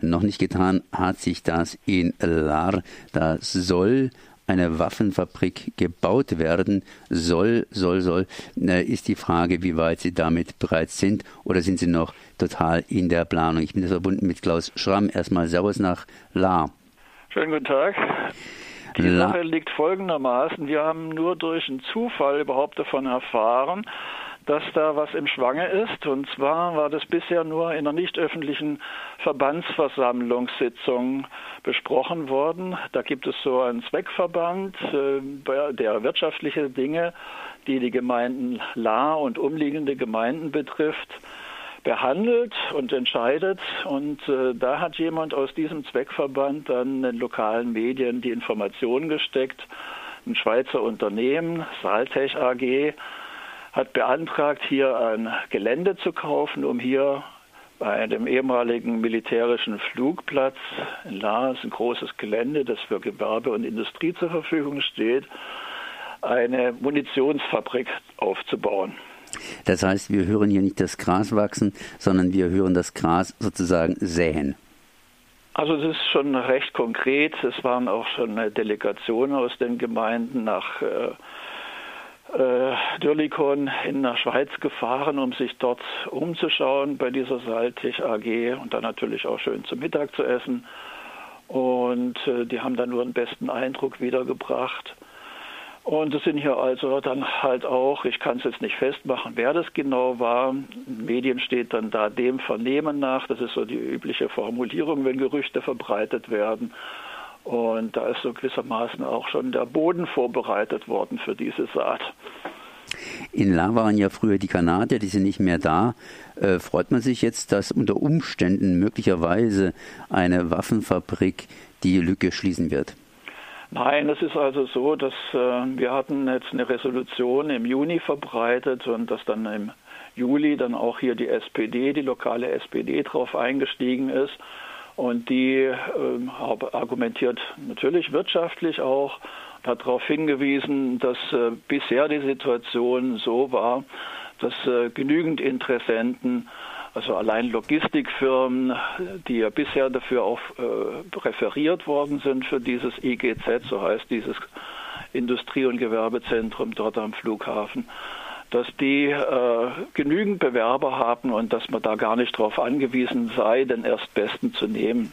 noch nicht getan hat sich das in Lahr. Da soll eine Waffenfabrik gebaut werden soll, soll, soll, ist die Frage, wie weit Sie damit bereits sind oder sind Sie noch total in der Planung? Ich bin jetzt verbunden mit Klaus Schramm. Erstmal Servus nach La. Schönen guten Tag. Die La Sache liegt folgendermaßen. Wir haben nur durch einen Zufall überhaupt davon erfahren, dass da was im Schwange ist. Und zwar war das bisher nur in einer nicht öffentlichen Verbandsversammlungssitzung besprochen worden. Da gibt es so einen Zweckverband, äh, der wirtschaftliche Dinge, die die Gemeinden La und umliegende Gemeinden betrifft, behandelt und entscheidet. Und äh, da hat jemand aus diesem Zweckverband dann den lokalen Medien die Information gesteckt. Ein Schweizer Unternehmen, Saaltech AG, hat beantragt, hier ein Gelände zu kaufen, um hier bei dem ehemaligen militärischen Flugplatz in Lars, ein großes Gelände, das für Gewerbe und Industrie zur Verfügung steht, eine Munitionsfabrik aufzubauen. Das heißt, wir hören hier nicht das Gras wachsen, sondern wir hören das Gras sozusagen säen. Also es ist schon recht konkret. Es waren auch schon Delegationen aus den Gemeinden nach äh, äh, Dürlikon in der Schweiz gefahren, um sich dort umzuschauen bei dieser Saltig AG und dann natürlich auch schön zum Mittag zu essen. Und äh, die haben dann nur einen besten Eindruck wiedergebracht. Und es sind hier also dann halt auch, ich kann es jetzt nicht festmachen, wer das genau war. In Medien steht dann da dem Vernehmen nach. Das ist so die übliche Formulierung, wenn Gerüchte verbreitet werden. Und da ist so gewissermaßen auch schon der Boden vorbereitet worden für diese Saat. In La waren ja früher die Kanadier, die sind nicht mehr da. Äh, freut man sich jetzt, dass unter Umständen möglicherweise eine Waffenfabrik die Lücke schließen wird? Nein, es ist also so, dass äh, wir hatten jetzt eine Resolution im Juni verbreitet und dass dann im Juli dann auch hier die SPD, die lokale SPD, drauf eingestiegen ist und die äh, argumentiert natürlich wirtschaftlich auch, hat darauf hingewiesen, dass äh, bisher die Situation so war, dass äh, genügend Interessenten, also allein Logistikfirmen, die ja bisher dafür auch äh, referiert worden sind für dieses IGZ, so heißt dieses Industrie- und Gewerbezentrum dort am Flughafen, dass die äh, genügend Bewerber haben und dass man da gar nicht darauf angewiesen sei, den Erstbesten zu nehmen.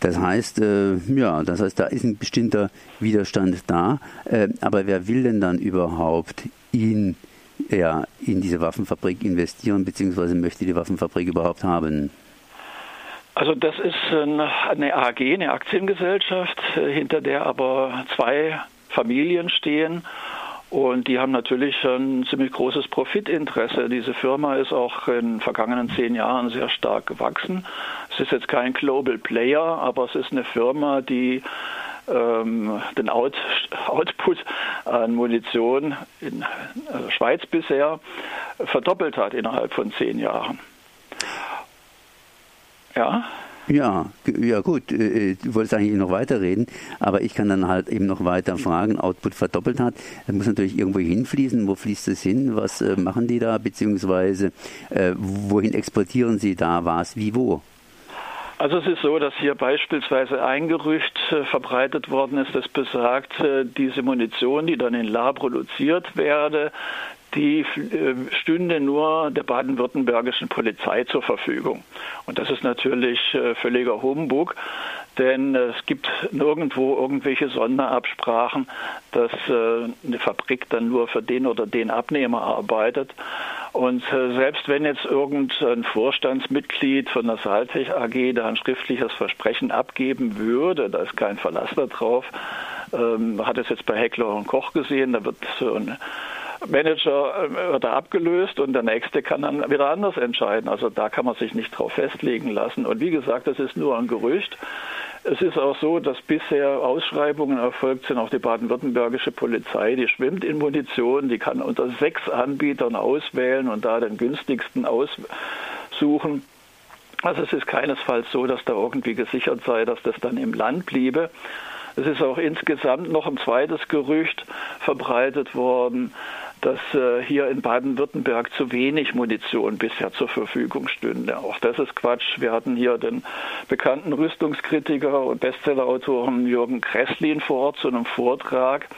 Das heißt, äh, ja, das heißt, da ist ein bestimmter Widerstand da. Äh, aber wer will denn dann überhaupt in, ja, in diese Waffenfabrik investieren, beziehungsweise möchte die Waffenfabrik überhaupt haben? Also das ist eine AG, eine Aktiengesellschaft, äh, hinter der aber zwei Familien stehen und die haben natürlich ein ziemlich großes Profitinteresse. Diese Firma ist auch in den vergangenen zehn Jahren sehr stark gewachsen. Es ist jetzt kein Global Player, aber es ist eine Firma, die ähm, den Out Output an Munition in der Schweiz bisher verdoppelt hat innerhalb von zehn Jahren. Ja. Ja, ja gut, äh, äh, du wolltest eigentlich noch weiterreden, aber ich kann dann halt eben noch weiter fragen, Output verdoppelt hat, das muss natürlich irgendwo hinfließen, wo fließt es hin, was äh, machen die da, beziehungsweise wohin exportieren sie da was, wie, wo? Also es ist so, dass hier beispielsweise ein Gerücht verbreitet worden ist, das besagt, diese Munition, die dann in La produziert werde, die äh, stünde nur der baden-württembergischen Polizei zur Verfügung. Und das ist natürlich äh, völliger Humbug, denn es gibt nirgendwo irgendwelche Sonderabsprachen, dass äh, eine Fabrik dann nur für den oder den Abnehmer arbeitet. Und selbst wenn jetzt irgendein Vorstandsmitglied von der Saltech AG da ein schriftliches Versprechen abgeben würde, da ist kein Verlass darauf, ähm, hat es jetzt bei Heckler und Koch gesehen, da wird so ein Manager äh, wird er abgelöst und der nächste kann dann wieder anders entscheiden. Also da kann man sich nicht drauf festlegen lassen. Und wie gesagt, das ist nur ein Gerücht. Es ist auch so, dass bisher Ausschreibungen erfolgt sind. Auch die baden-württembergische Polizei, die schwimmt in Munition, die kann unter sechs Anbietern auswählen und da den günstigsten aussuchen. Also es ist keinesfalls so, dass da irgendwie gesichert sei, dass das dann im Land bliebe. Es ist auch insgesamt noch ein zweites Gerücht verbreitet worden, dass äh, hier in Baden-Württemberg zu wenig Munition bisher zur Verfügung stünde. Auch das ist Quatsch. Wir hatten hier den bekannten Rüstungskritiker und Bestsellerautoren Jürgen Kresslin vor Ort zu einem Vortrag.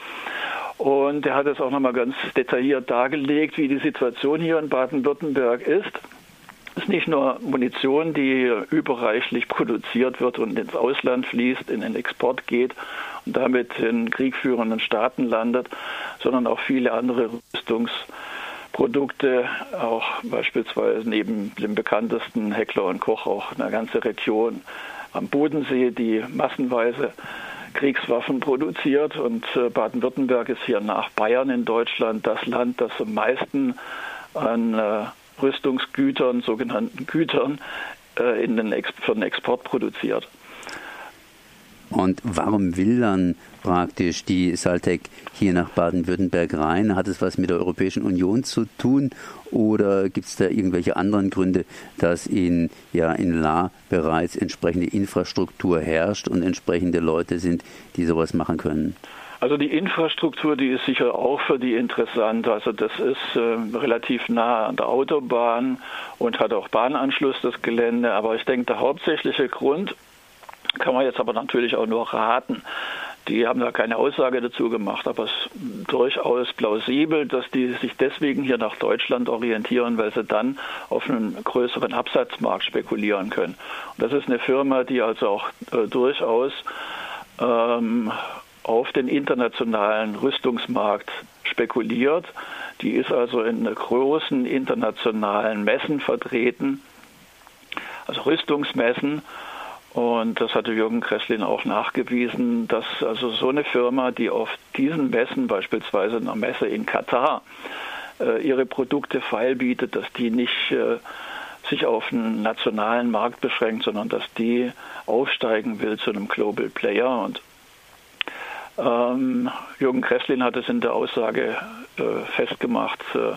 Und er hat es auch nochmal ganz detailliert dargelegt, wie die Situation hier in Baden-Württemberg ist. Es ist nicht nur Munition, die überreichlich produziert wird und ins Ausland fließt, in den Export geht und damit in kriegführenden Staaten landet, sondern auch viele andere Rüstungsprodukte, auch beispielsweise neben dem bekanntesten Heckler und Koch auch eine ganze Region am Bodensee, die massenweise Kriegswaffen produziert. Und äh, Baden-Württemberg ist hier nach Bayern in Deutschland das Land, das am meisten an äh, Rüstungsgütern, sogenannten Gütern, äh, in den für den Export produziert. Und warum will dann praktisch die Saltec hier nach Baden-Württemberg rein? Hat es was mit der Europäischen Union zu tun oder gibt es da irgendwelche anderen Gründe, dass in, ja, in La bereits entsprechende Infrastruktur herrscht und entsprechende Leute sind, die sowas machen können? Also die Infrastruktur, die ist sicher auch für die interessant. Also das ist äh, relativ nah an der Autobahn und hat auch Bahnanschluss, das Gelände. Aber ich denke, der hauptsächliche Grund kann man jetzt aber natürlich auch nur raten. Die haben da keine Aussage dazu gemacht, aber es ist durchaus plausibel, dass die sich deswegen hier nach Deutschland orientieren, weil sie dann auf einen größeren Absatzmarkt spekulieren können. Und das ist eine Firma, die also auch äh, durchaus ähm, auf den internationalen Rüstungsmarkt spekuliert. Die ist also in großen internationalen Messen vertreten, also Rüstungsmessen. Und das hatte Jürgen Kresslin auch nachgewiesen, dass also so eine Firma, die auf diesen Messen, beispielsweise einer Messe in Katar, äh, ihre Produkte feilbietet, dass die nicht äh, sich auf einen nationalen Markt beschränkt, sondern dass die aufsteigen will zu einem Global Player. Und ähm, Jürgen Kresslin hat es in der Aussage äh, festgemacht, äh,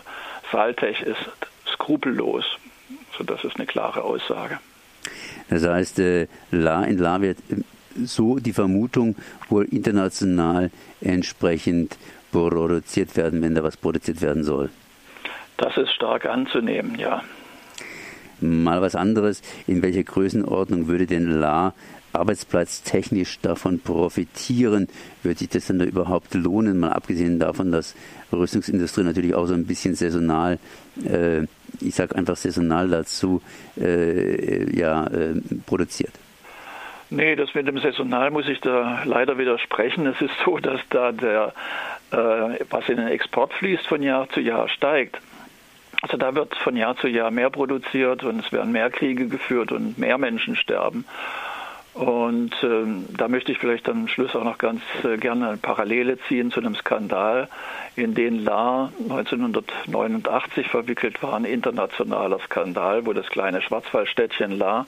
Saltech ist skrupellos. So, das ist eine klare Aussage. Das heißt, äh, La in La wird äh, so die Vermutung wohl international entsprechend produziert werden, wenn da was produziert werden soll. Das ist stark anzunehmen, ja. Mal was anderes. In welcher Größenordnung würde denn La arbeitsplatztechnisch davon profitieren? Wird sich das denn da überhaupt lohnen? Mal abgesehen davon, dass Rüstungsindustrie natürlich auch so ein bisschen saisonal, äh, ich sage einfach saisonal dazu, äh, ja, äh, produziert. Nee, das mit dem Saisonal muss ich da leider widersprechen. Es ist so, dass da der, äh, was in den Export fließt, von Jahr zu Jahr steigt. Also da wird von Jahr zu Jahr mehr produziert und es werden mehr Kriege geführt und mehr Menschen sterben. Und ähm, da möchte ich vielleicht am Schluss auch noch ganz äh, gerne eine Parallele ziehen zu einem Skandal, in den La 1989 verwickelt war, ein internationaler Skandal, wo das kleine Schwarzwaldstädtchen La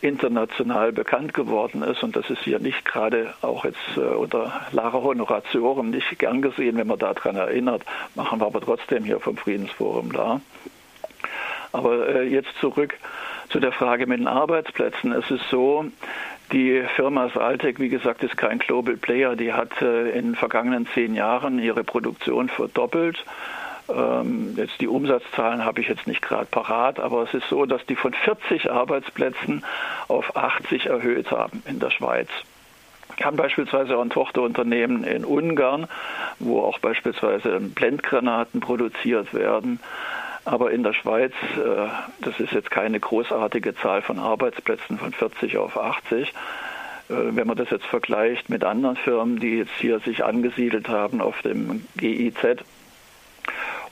international bekannt geworden ist. Und das ist hier nicht gerade auch jetzt äh, unter Lara Honoratiorum nicht gern gesehen, wenn man daran erinnert, machen wir aber trotzdem hier vom Friedensforum da. Aber äh, jetzt zurück zu der Frage mit den Arbeitsplätzen. Es ist so, die Firma Saltec, wie gesagt, ist kein Global Player. Die hat äh, in den vergangenen zehn Jahren ihre Produktion verdoppelt. Ähm, jetzt die Umsatzzahlen habe ich jetzt nicht gerade parat, aber es ist so, dass die von 40 Arbeitsplätzen auf 80 erhöht haben in der Schweiz. Wir haben beispielsweise auch ein Tochterunternehmen in Ungarn, wo auch beispielsweise Blendgranaten produziert werden. Aber in der Schweiz, äh, das ist jetzt keine großartige Zahl von Arbeitsplätzen von 40 auf 80. Äh, wenn man das jetzt vergleicht mit anderen Firmen, die jetzt hier sich angesiedelt haben auf dem GIZ,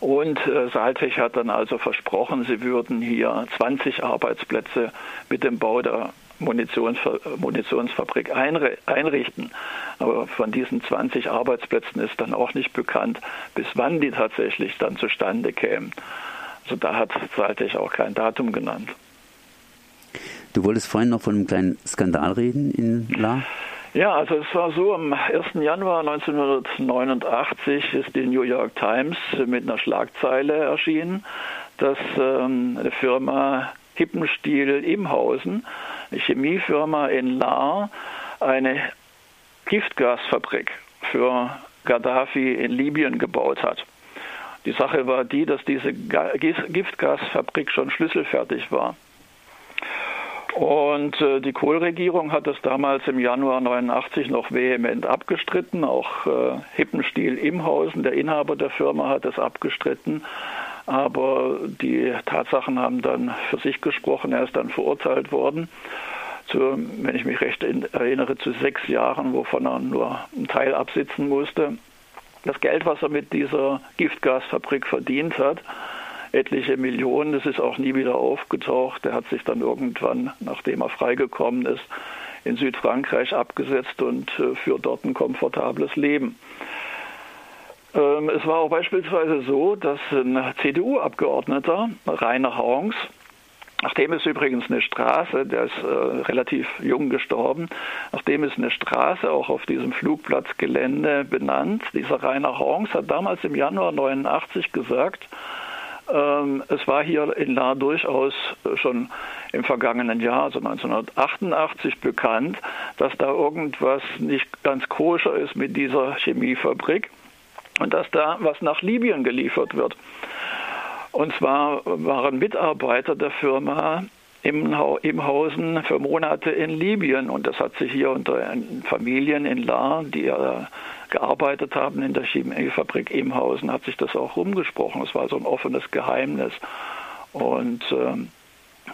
und äh, Saaltech hat dann also versprochen, sie würden hier 20 Arbeitsplätze mit dem Bau der Munitionsfabrik einrichten. Aber von diesen 20 Arbeitsplätzen ist dann auch nicht bekannt, bis wann die tatsächlich dann zustande kämen. Also da hat Saltech auch kein Datum genannt. Du wolltest vorhin noch von einem kleinen Skandal reden in La? Ja, also es war so, am 1. Januar 1989 ist die New York Times mit einer Schlagzeile erschienen, dass ähm, eine Firma Hippenstiel Imhausen, eine Chemiefirma in La, eine Giftgasfabrik für Gaddafi in Libyen gebaut hat. Die Sache war die, dass diese Giftgasfabrik schon schlüsselfertig war. Und äh, die Kohl-Regierung hat das damals im Januar 89 noch vehement abgestritten. Auch äh, Hippenstiel Imhausen, der Inhaber der Firma, hat es abgestritten. Aber die Tatsachen haben dann für sich gesprochen. Er ist dann verurteilt worden. Zu, wenn ich mich recht erinnere, zu sechs Jahren, wovon er nur einen Teil absitzen musste. Das Geld, was er mit dieser Giftgasfabrik verdient hat, etliche Millionen. Das ist auch nie wieder aufgetaucht. Er hat sich dann irgendwann, nachdem er freigekommen ist, in Südfrankreich abgesetzt und äh, führt dort ein komfortables Leben. Ähm, es war auch beispielsweise so, dass ein CDU-Abgeordneter, Rainer Horns, Nachdem ist übrigens eine Straße, der ist äh, relativ jung gestorben, nachdem ist eine Straße auch auf diesem Flugplatzgelände benannt. Dieser Rainer Horns hat damals im Januar 89 gesagt, ähm, es war hier in La durchaus schon im vergangenen Jahr, also 1988, bekannt, dass da irgendwas nicht ganz koscher ist mit dieser Chemiefabrik und dass da was nach Libyen geliefert wird. Und zwar waren Mitarbeiter der Firma im, Hausen für Monate in Libyen. Und das hat sich hier unter Familien in La, die ja gearbeitet haben in der Chemiefabrik Imhausen, hat sich das auch rumgesprochen. Es war so ein offenes Geheimnis. Und ähm,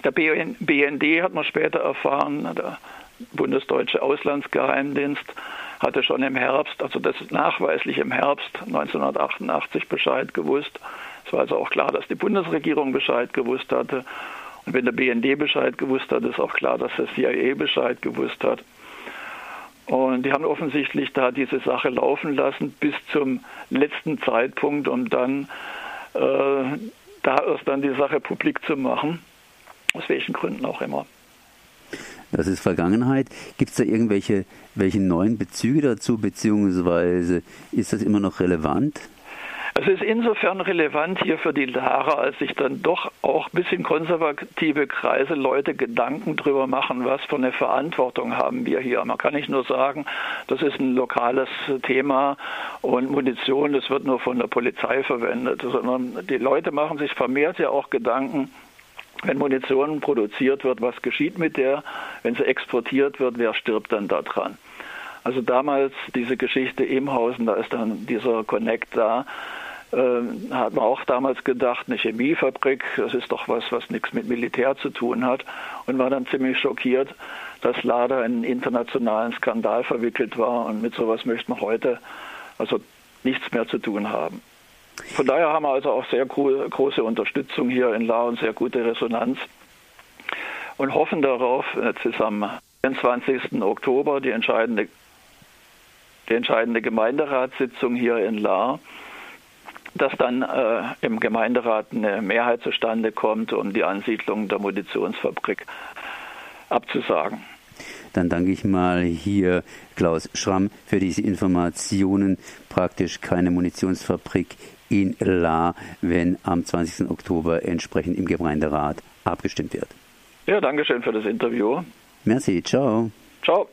der BND hat man später erfahren, der bundesdeutsche Auslandsgeheimdienst hatte schon im Herbst, also das ist nachweislich im Herbst 1988 Bescheid gewusst. Es war also auch klar, dass die Bundesregierung Bescheid gewusst hatte. Und wenn der BND Bescheid gewusst hat, ist auch klar, dass der CIA Bescheid gewusst hat. Und die haben offensichtlich da diese Sache laufen lassen bis zum letzten Zeitpunkt, um dann äh, da erst dann die Sache publik zu machen, aus welchen Gründen auch immer. Das ist Vergangenheit. Gibt es da irgendwelche welche neuen Bezüge dazu, beziehungsweise ist das immer noch relevant? Es ist insofern relevant hier für die Lara, als sich dann doch auch ein bisschen konservative Kreise Leute Gedanken darüber machen, was für eine Verantwortung haben wir hier. Man kann nicht nur sagen, das ist ein lokales Thema und Munition, das wird nur von der Polizei verwendet, sondern die Leute machen sich vermehrt ja auch Gedanken, wenn Munition produziert wird, was geschieht mit der? Wenn sie exportiert wird, wer stirbt dann da dran? Also damals diese Geschichte Imhausen, da ist dann dieser Connect da. Äh, hat man auch damals gedacht, eine Chemiefabrik, das ist doch was, was nichts mit Militär zu tun hat und war dann ziemlich schockiert, dass Lada in einen internationalen Skandal verwickelt war und mit sowas möchte man heute also nichts mehr zu tun haben. Von daher haben wir also auch sehr große Unterstützung hier in La und sehr gute Resonanz und hoffen darauf, jetzt ist am 24. Oktober die entscheidende, die entscheidende Gemeinderatssitzung hier in La, dass dann äh, im Gemeinderat eine Mehrheit zustande kommt, um die Ansiedlung der Munitionsfabrik abzusagen. Dann danke ich mal hier Klaus Schramm für diese Informationen. Praktisch keine Munitionsfabrik in La, wenn am 20. Oktober entsprechend im Gemeinderat abgestimmt wird. Ja, danke schön für das Interview. Merci, ciao. Ciao.